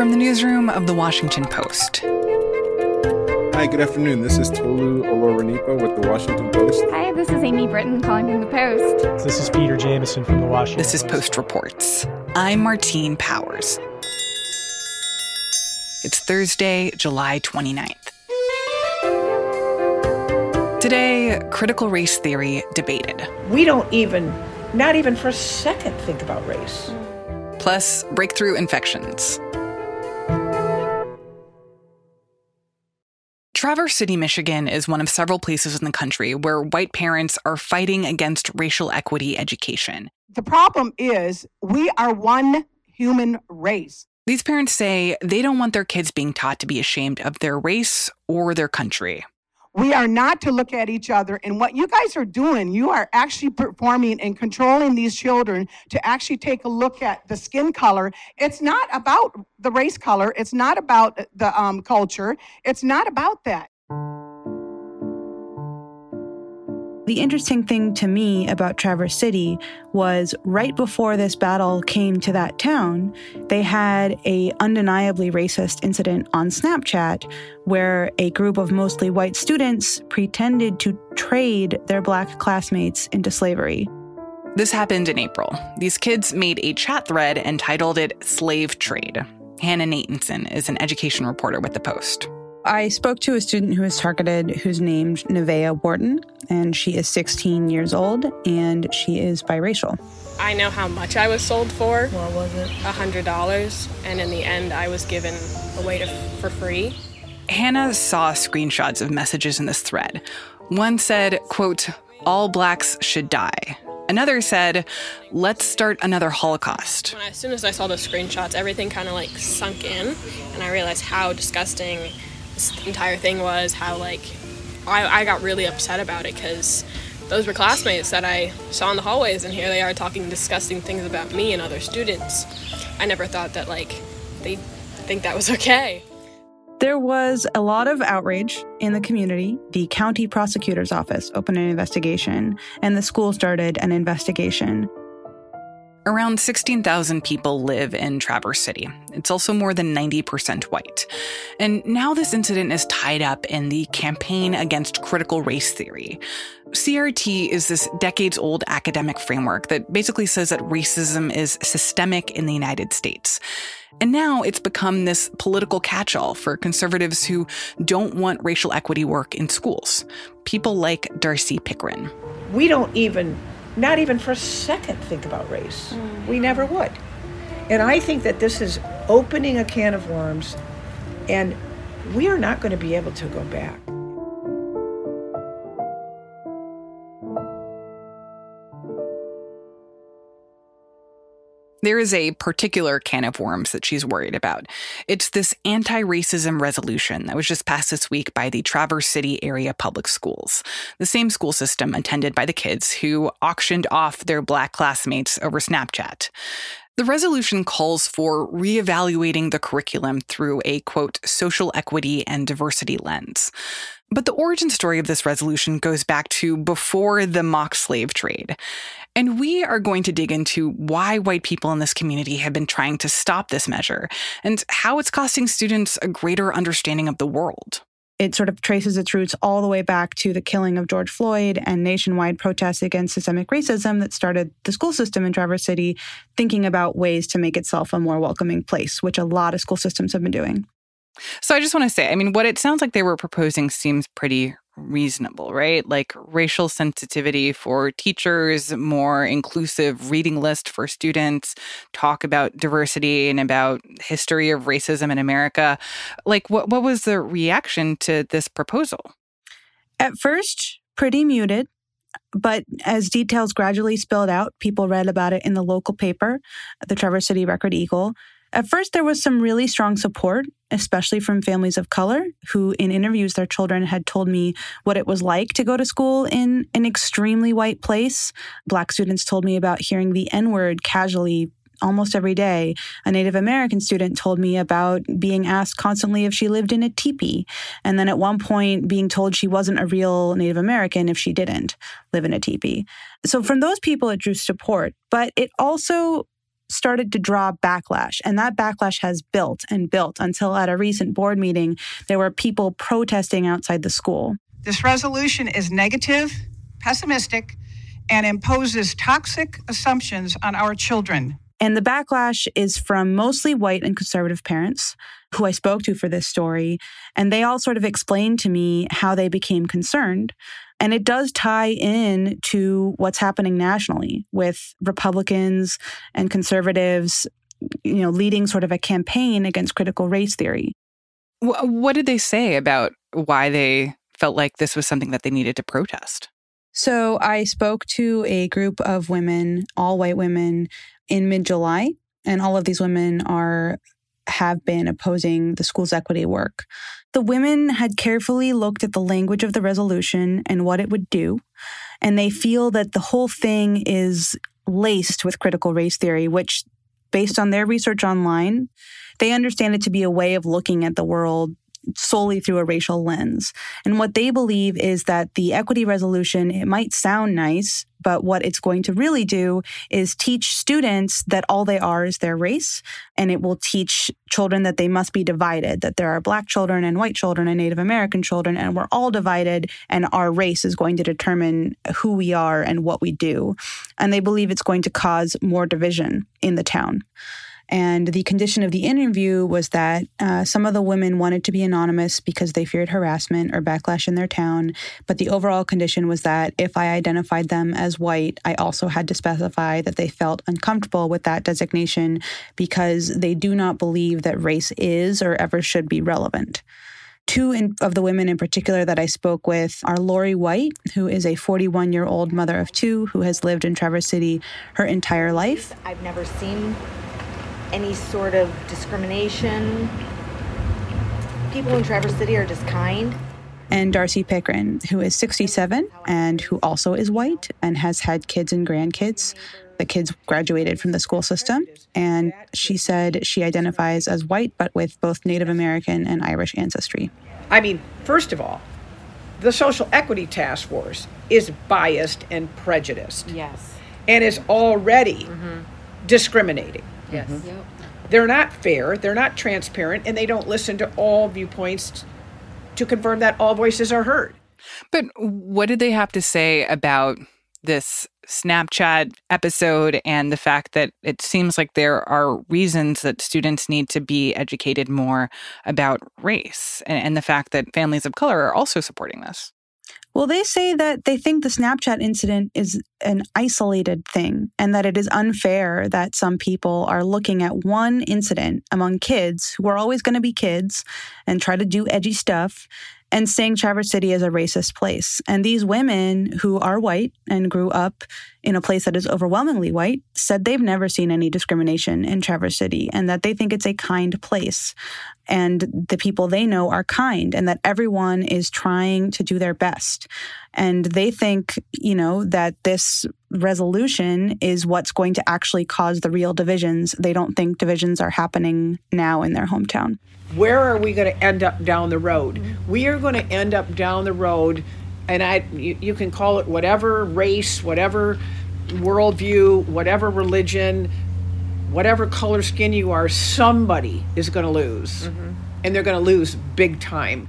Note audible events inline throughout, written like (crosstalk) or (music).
From the newsroom of The Washington Post. Hi, good afternoon. This is Tolu Olorunnipa with The Washington Post. Hi, this is Amy Brittain calling from The Post. This is Peter Jamison from The Washington This is Post Reports. I'm Martine Powers. It's Thursday, July 29th. Today, critical race theory debated. We don't even, not even for a second, think about race. Plus, breakthrough infections. Traverse City, Michigan is one of several places in the country where white parents are fighting against racial equity education. The problem is we are one human race. These parents say they don't want their kids being taught to be ashamed of their race or their country. We are not to look at each other. And what you guys are doing, you are actually performing and controlling these children to actually take a look at the skin color. It's not about the race color, it's not about the um, culture, it's not about that. The interesting thing to me about Traverse City was right before this battle came to that town, they had a undeniably racist incident on Snapchat where a group of mostly white students pretended to trade their black classmates into slavery. This happened in April. These kids made a chat thread and titled it Slave Trade. Hannah Natanson is an education reporter with The Post. I spoke to a student who was targeted who's named Nevaeh Wharton, and she is 16 years old and she is biracial. I know how much I was sold for. What was it? A hundred dollars, and in the end, I was given away to, for free. Hannah saw screenshots of messages in this thread. One said, quote, all blacks should die. Another said, let's start another Holocaust. When I, as soon as I saw those screenshots, everything kind of like sunk in, and I realized how disgusting entire thing was, how like I, I got really upset about it because those were classmates that I saw in the hallways, and here they are talking disgusting things about me and other students. I never thought that like they think that was (laughs) okay. There was a lot of outrage in the community. The county prosecutor's office opened an investigation, and the school started an investigation. Around 16,000 people live in Traverse City. It's also more than 90% white. And now this incident is tied up in the campaign against critical race theory. CRT is this decades old academic framework that basically says that racism is systemic in the United States. And now it's become this political catch all for conservatives who don't want racial equity work in schools. People like Darcy Pickren. We don't even, not even for a second, think about race. Mm. We never would. And I think that this is opening a can of worms, and we are not going to be able to go back. There is a particular can of worms that she's worried about. It's this anti racism resolution that was just passed this week by the Traverse City Area Public Schools, the same school system attended by the kids who auctioned off their black classmates over Snapchat. The resolution calls for reevaluating the curriculum through a quote, social equity and diversity lens. But the origin story of this resolution goes back to before the mock slave trade. And we are going to dig into why white people in this community have been trying to stop this measure and how it's costing students a greater understanding of the world. It sort of traces its roots all the way back to the killing of George Floyd and nationwide protests against systemic racism that started the school system in Traverse City thinking about ways to make itself a more welcoming place, which a lot of school systems have been doing. So I just want to say, I mean, what it sounds like they were proposing seems pretty reasonable, right? Like racial sensitivity for teachers, more inclusive reading list for students, talk about diversity and about history of racism in America. Like what what was the reaction to this proposal? At first, pretty muted. But as details gradually spilled out, people read about it in the local paper, the Traverse City Record Eagle. At first, there was some really strong support, especially from families of color who, in interviews, their children had told me what it was like to go to school in an extremely white place. Black students told me about hearing the N word casually almost every day. A Native American student told me about being asked constantly if she lived in a teepee, and then at one point being told she wasn't a real Native American if she didn't live in a teepee. So from those people, it drew support, but it also started to draw backlash, and that backlash has built and built until at a recent board meeting, there were people protesting outside the school. This resolution is negative, pessimistic, and imposes toxic assumptions on our children. And the backlash is from mostly white and conservative parents who I spoke to for this story. And they all sort of explained to me how they became concerned. And it does tie in to what's happening nationally with Republicans and conservatives, you know, leading sort of a campaign against critical race theory. What did they say about why they felt like this was something that they needed to protest? So I spoke to a group of women, all white women, in mid July, and all of these women are have been opposing the school's equity work. The women had carefully looked at the language of the resolution and what it would do, and they feel that the whole thing is laced with critical race theory, which, based on their research online, they understand it to be a way of looking at the world solely through a racial lens. And what they believe is that the equity resolution, it might sound nice, but what it's going to really do is teach students that all they are is their race. And it will teach children that they must be divided, that there are black children and white children and Native American children, and we're all divided, and our race is going to determine who we are and what we do. And they believe it's going to cause more division in the town. And the condition of the interview was that uh, some of the women wanted to be anonymous because they feared harassment or backlash in their town. But the overall condition was that if I identified them as white, I also had to specify that they felt uncomfortable with that designation because they do not believe that race is or ever should be relevant. Two in, of the women in particular that I spoke with are Lori White, who is a 41 year old mother of two who has lived in Traverse City her entire life. I've never seen any sort of discrimination. People in Traverse City are just kind. And Darcy Pickren, who is 67 and who also is white and has had kids and grandkids. The kids graduated from the school system, and she said she identifies as white but with both Native American and Irish ancestry. I mean, first of all, the Social Equity Task Force is biased and prejudiced. Yes. And is already mm-hmm. discriminating. Yes. Mm-hmm. Yep. They're not fair, they're not transparent, and they don't listen to all viewpoints to confirm that all voices are heard. But what did they have to say about this Snapchat episode and the fact that it seems like there are reasons that students need to be educated more about race and, and the fact that families of color are also supporting this? Well, they say that they think the Snapchat incident is an isolated thing and that it is unfair that some people are looking at one incident among kids who are always going to be kids and try to do edgy stuff and saying Traverse City is a racist place. And these women who are white and grew up in a place that is overwhelmingly white said they've never seen any discrimination in Traverse City and that they think it's a kind place. And the people they know are kind and that everyone is trying to do their best. And they think, you know, that this resolution is what's going to actually cause the real divisions. They don't think divisions are happening now in their hometown where are we going to end up down the road? We are going to end up down the road, and I you, you can call it whatever race, whatever worldview, whatever religion, whatever color skin you are, somebody is going to lose, mm-hmm. and they're going to lose big time.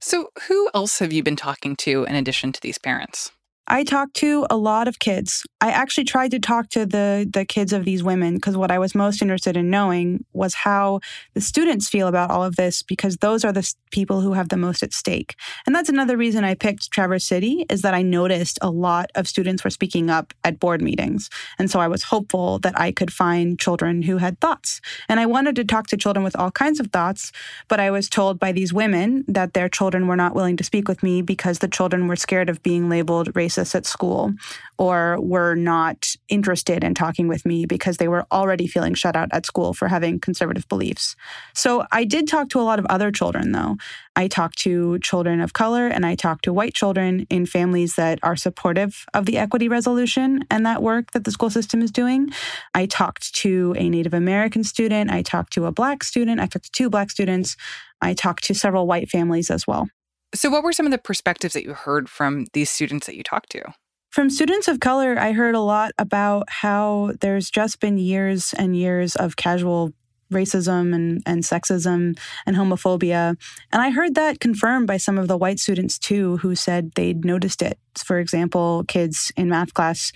So, who else have you been talking to in addition to these parents? I talked to a lot of kids. I actually tried to talk to the the kids of these women because what I was most interested in knowing was how the students feel about all of this because those are the people who have the most at stake. And that's another reason I picked Traverse City is that I noticed a lot of students were speaking up at board meetings. And so I was hopeful that I could find children who had thoughts. And I wanted to talk to children with all kinds of thoughts, but I was told by these women that their children were not willing to speak with me because the children were scared of being labeled racist at school or were not interested in talking with me because they were already feeling shut out at school for having conservative beliefs. So I did talk to a lot of other children, though. I talked to children of color and I talked to white children in families that are supportive of the equity resolution and that work that the school system is doing. I talked to a Native American student. I talked to a black student. I talked to two black students. I talked to several white families as well. So, what were some of the perspectives that you heard from these students that you talked to? From students of color, I heard a lot about how there's just been years and years of casual racism and, and sexism and homophobia. And I heard that confirmed by some of the white students too, who said they'd noticed it. For example, kids in math class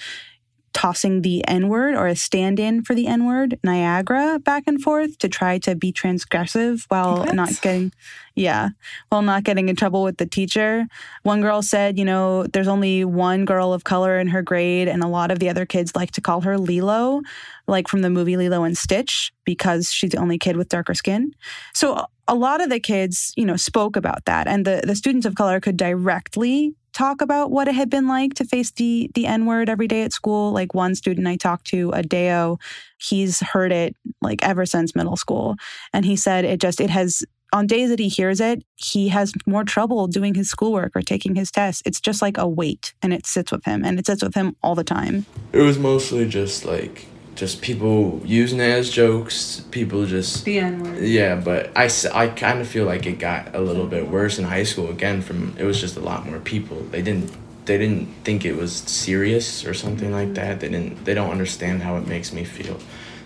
tossing the N word or a stand in for the N word, Niagara, back and forth to try to be transgressive while What? not getting, yeah, while not getting in trouble with the teacher. One girl said, you know, there's only one girl of color in her grade, and a lot of the other kids like to call her Lilo, like from the movie Lilo and Stitch, because she's the only kid with darker skin. So a lot of the kids, you know, spoke about that, and the, the students of color could directly talk about what it had been like to face the the N word every day at school. Like one student I talked to, Adeo, he's heard it like ever since middle school, and he said it just it has on days that he hears it, he has more trouble doing his schoolwork or taking his tests. It's just like a weight, and it sits with him, and it sits with him all the time. It was mostly just like just people using it as jokes. People just The N word. yeah, but I, I kind of feel like it got a little bit worse in high school again. From it was just a lot more people. They didn't they didn't think it was serious or something like mm-hmm. that. They didn't they don't understand how it makes me feel,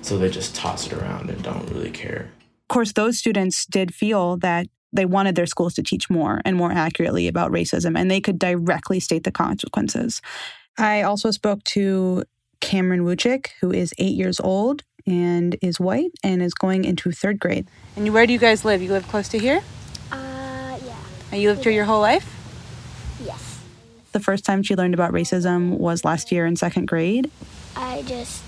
so they just toss it around and don't really care. Of course, those students did feel that they wanted their schools to teach more and more accurately about racism, and they could directly state the consequences. I also spoke to Cameron Wuchik, who is eight years old and is white and is going into third grade. And where do you guys live? You live close to here? Uh, yeah. And you lived here your whole life? Yes. The first time she learned about racism was last year in second grade. I just,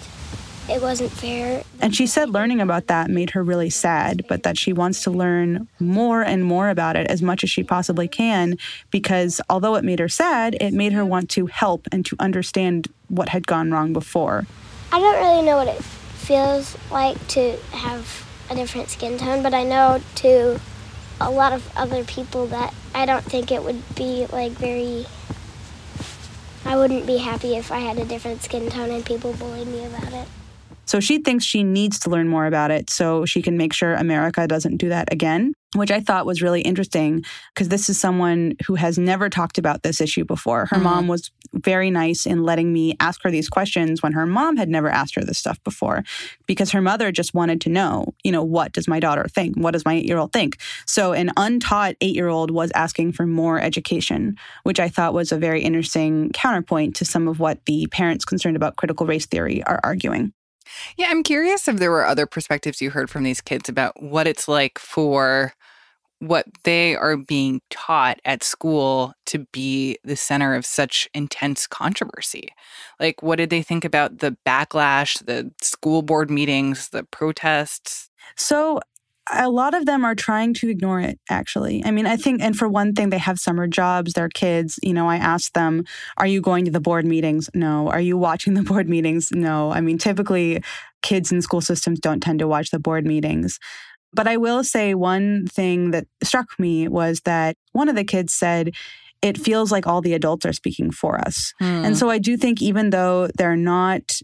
it wasn't fair. And she said learning about that made her really sad, but that she wants to learn more and more about it as much as she possibly can because although it made her sad, it made her want to help and to understand what had gone wrong before. I don't really know what it feels like to have a different skin tone, but I know to a lot of other people that I don't think it would be like very. I wouldn't be happy if I had a different skin tone and people bullied me about it. So she thinks she needs to learn more about it so she can make sure America doesn't do that again, which I thought was really interesting because this is someone who has never talked about this issue before. Her Mhm. mom was very nice in letting me ask her these questions when her mom had never asked her this stuff before because her mother just wanted to know, you know, what does my daughter think? What does my eight year old think? So an untaught eight year old was asking for more education, which I thought was a very interesting counterpoint to some of what the parents concerned about critical race theory are arguing. Yeah, I'm curious if there were other perspectives you heard from these kids about what it's like for what they are being taught at school to be the center of such intense controversy. Like, what did they think about the backlash, the school board meetings, the protests? So a lot of them are trying to ignore it, actually. I mean, I think, and for one thing, they have summer jobs, they're kids. You know, I asked them, Are you going to the board meetings? No. Are you watching the board meetings? No. I mean, typically, kids in school systems don't tend to watch the board meetings. But I will say one thing that struck me was that one of the kids said, it feels like all the adults are speaking for us. And hmm. so I do think, even though they're not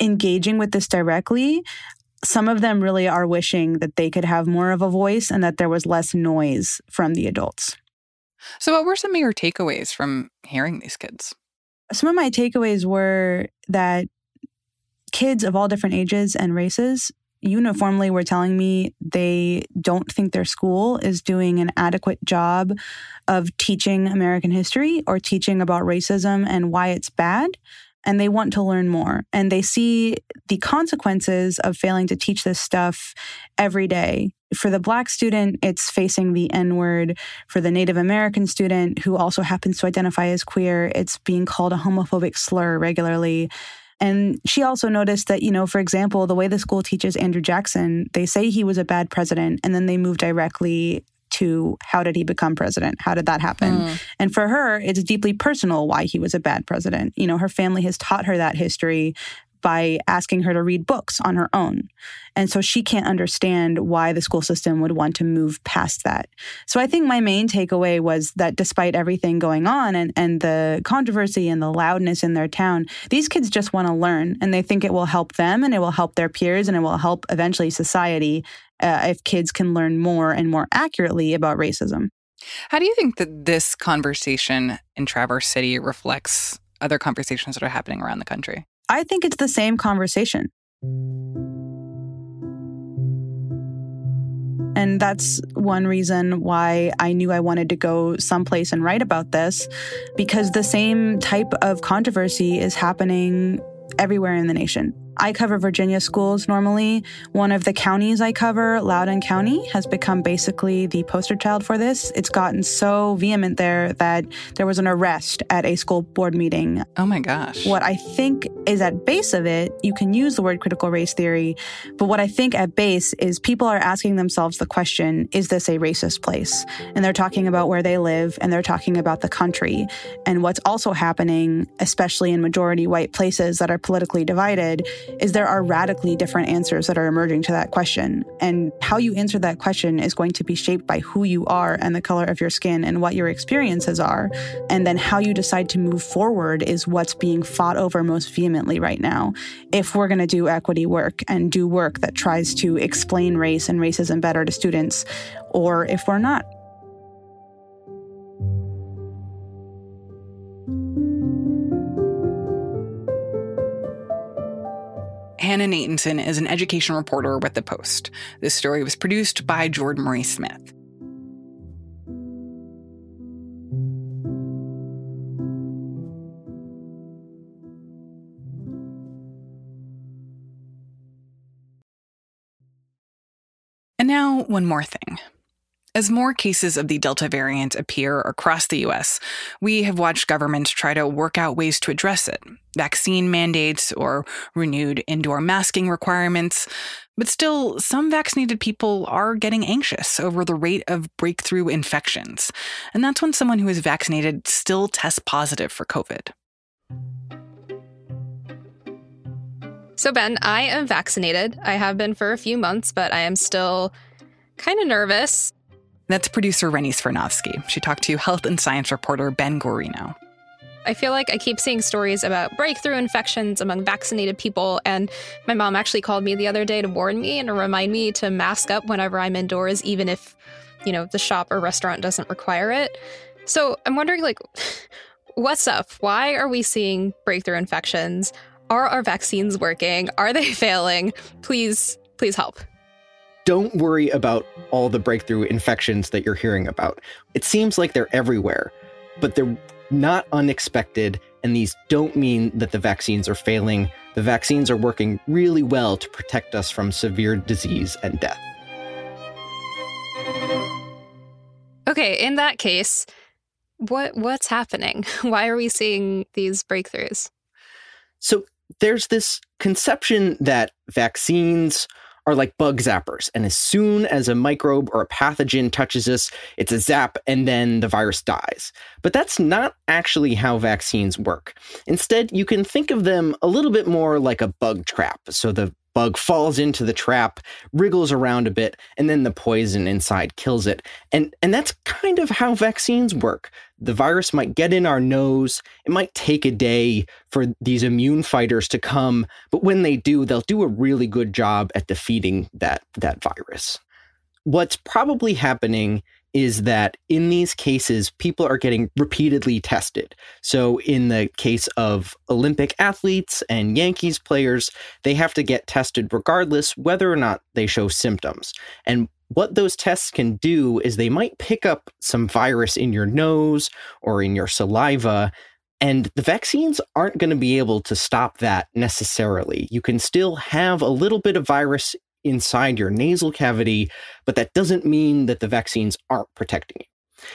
engaging with this directly, some of them really are wishing that they could have more of a voice and that there was less noise from the adults. So, what were some of your takeaways from hearing these kids? Some of my takeaways were that kids of all different ages and races uniformly were telling me they don't think their school is doing an adequate job of teaching American history or teaching about racism and why it's bad. And they want to learn more. And they see the consequences of failing to teach this stuff every day. For the Black student, it's facing the N word. For the Native American student, who also happens to identify as queer, it's being called a homophobic slur regularly. And she also noticed that, you know, for example, the way the school teaches Andrew Jackson, they say he was a bad president, and then they move directly to how did he become president? How did that happen? Mm. And for her, it's deeply personal why he was a bad president. You know, her family has taught her that history by asking her to read books on her own. And so she can't understand why the school system would want to move past that. So I think my main takeaway was that despite everything going on and, and the controversy and the loudness in their town, these kids just want to learn and they think it will help them and it will help their peers and it will help eventually society uh, if kids can learn more and more accurately about racism. How do you think that this conversation in Traverse City reflects other conversations that are happening around the country? I think it's the same conversation. And that's one reason why I knew I wanted to go someplace and write about this, because the same type of controversy is happening everywhere in the nation. I cover Virginia schools normally. One of the counties I cover, Loudoun County, has become basically the poster child for this. It's gotten so vehement there that there was an arrest at a school board meeting. Oh my gosh. What I think is at base of it, you can use the word critical race theory, but what I think at base is people are asking themselves the question, is this a racist place? And they're talking about where they live and they're talking about the country. And what's also happening, especially in majority white places that are politically divided, is there are radically different answers that are emerging to that question. And how you answer that question is going to be shaped by who you are and the color of your skin and what your experiences are. And then how you decide to move forward is what's being fought over most vehemently right now. If we're going to do equity work and do work that tries to explain race and racism better to students, or if we're not. Hannah Natanson is an education reporter with The Post. This story was produced by Jordan Marie Smith. And now, one more thing. As more cases of the Delta variant appear across the US, we have watched governments try to work out ways to address it vaccine mandates or renewed indoor masking requirements. But still, some vaccinated people are getting anxious over the rate of breakthrough infections. And that's when someone who is vaccinated still tests positive for COVID. So, Ben, I am vaccinated. I have been for a few months, but I am still kind of nervous. That's producer Rennie Svirnovskiy. She talked to health and science reporter Ben Guarino. I feel like I keep seeing stories about breakthrough infections among vaccinated people, and my mom actually called me the other day to warn me and to remind me to mask up whenever I'm indoors, even if, you know, the shop or restaurant doesn't require it. So I'm wondering, like, (laughs) what's up? Why are we seeing breakthrough infections? Are our vaccines working? Are they (laughs) failing? Please, please help don't worry about all the breakthrough infections that you're hearing about. It seems like they're everywhere, but they're not unexpected, and these don't mean that the vaccines are failing. The vaccines are working really well to protect us from severe disease and death. Okay, in that case, what what's happening? (laughs) Why are we seeing these breakthroughs? So there's this conception that vaccines are like bug zappers. And as soon as a microbe or a pathogen touches us, it's a zap and then the virus dies. But that's not actually how vaccines work. Instead, you can think of them a little bit more like a bug trap. So the bug falls into the trap, wriggles around a bit, and then the poison inside kills it. And and that's kind of how vaccines work. The virus might get in our nose. It might take a day for these immune fighters to come, but when they do, they'll do a really good job at defeating that that virus. What's probably happening is that in these cases, people are getting repeatedly tested. So, in the case of Olympic athletes and Yankees players, they have to get tested regardless whether or not they show symptoms. And what those tests can do is they might pick up some virus in your nose or in your saliva. And the vaccines aren't going to be able to stop that necessarily. You can still have a little bit of virus inside your nasal cavity, but that doesn't mean that the vaccines aren't protecting you.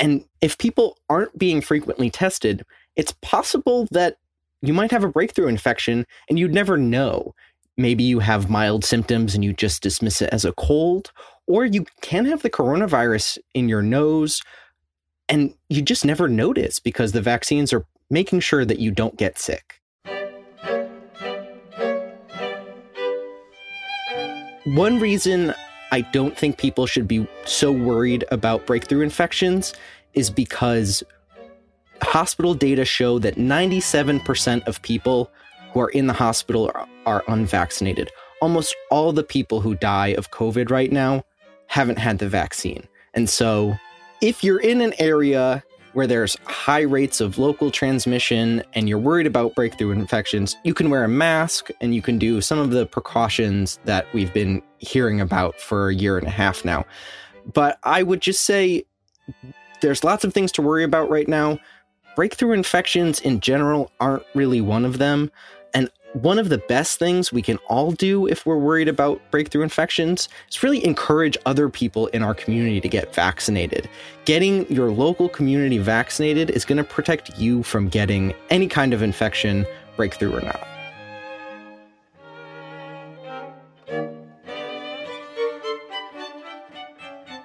And if people aren't being frequently tested, it's possible that you might have a breakthrough infection and you'd never know. Maybe you have mild symptoms and you just dismiss it as a cold, or you can have the coronavirus in your nose and you just never notice because the vaccines are making sure that you don't get sick. One reason I don't think people should be so worried about breakthrough infections is because hospital data show that 97% of people who are in the hospital are, are, unvaccinated. Almost all the people who die of COVID right now haven't had the vaccine. And so, if you're in an area where there's high rates of local transmission and you're worried about breakthrough infections, you can wear a mask and you can do some of the precautions that we've been hearing about for a year and a half now. But I would just say there's lots of things to worry about right now. Breakthrough infections in general aren't really one of them. One of the best things we can all do if we're worried about breakthrough infections is really encourage other people in our community to get vaccinated. Getting your local community vaccinated is going to protect you from getting any kind of infection, breakthrough or not.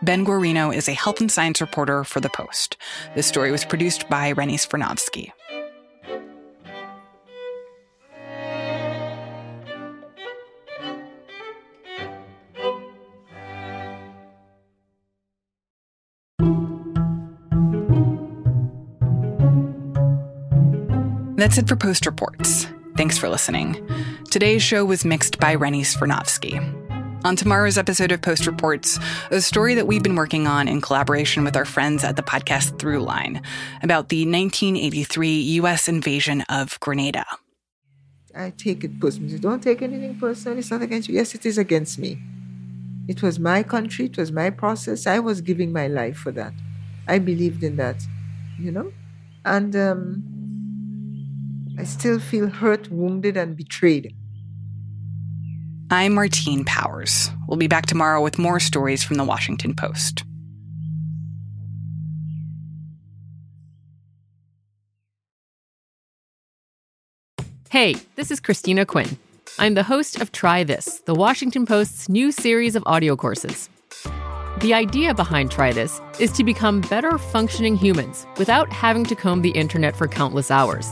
Ben Guarino is a health and science reporter for The Post. This story was produced by Rennie Svirnovskiy. That's it for Post Reports. Thanks for listening. Today's show was mixed by Rennie Svirnovskiy. On tomorrow's episode of Post Reports, a story that we've been working on in collaboration with our friends at the podcast Throughline about the 1983 U.S. invasion of Grenada. I take it personally. Don't take anything personally. It's not against you. Yes, it is against me. It was my country. It was my process. I was giving my life for that. I believed in that, you know? And um, I still feel hurt, wounded, and betrayed. I'm Martine Powers. We'll be back tomorrow with more stories from the Washington Post. Hey, this is Christina Quinn. I'm the host of Try This, the Washington Post's new series of audio courses. The idea behind Try This is to become better functioning humans without having to comb the internet for countless hours.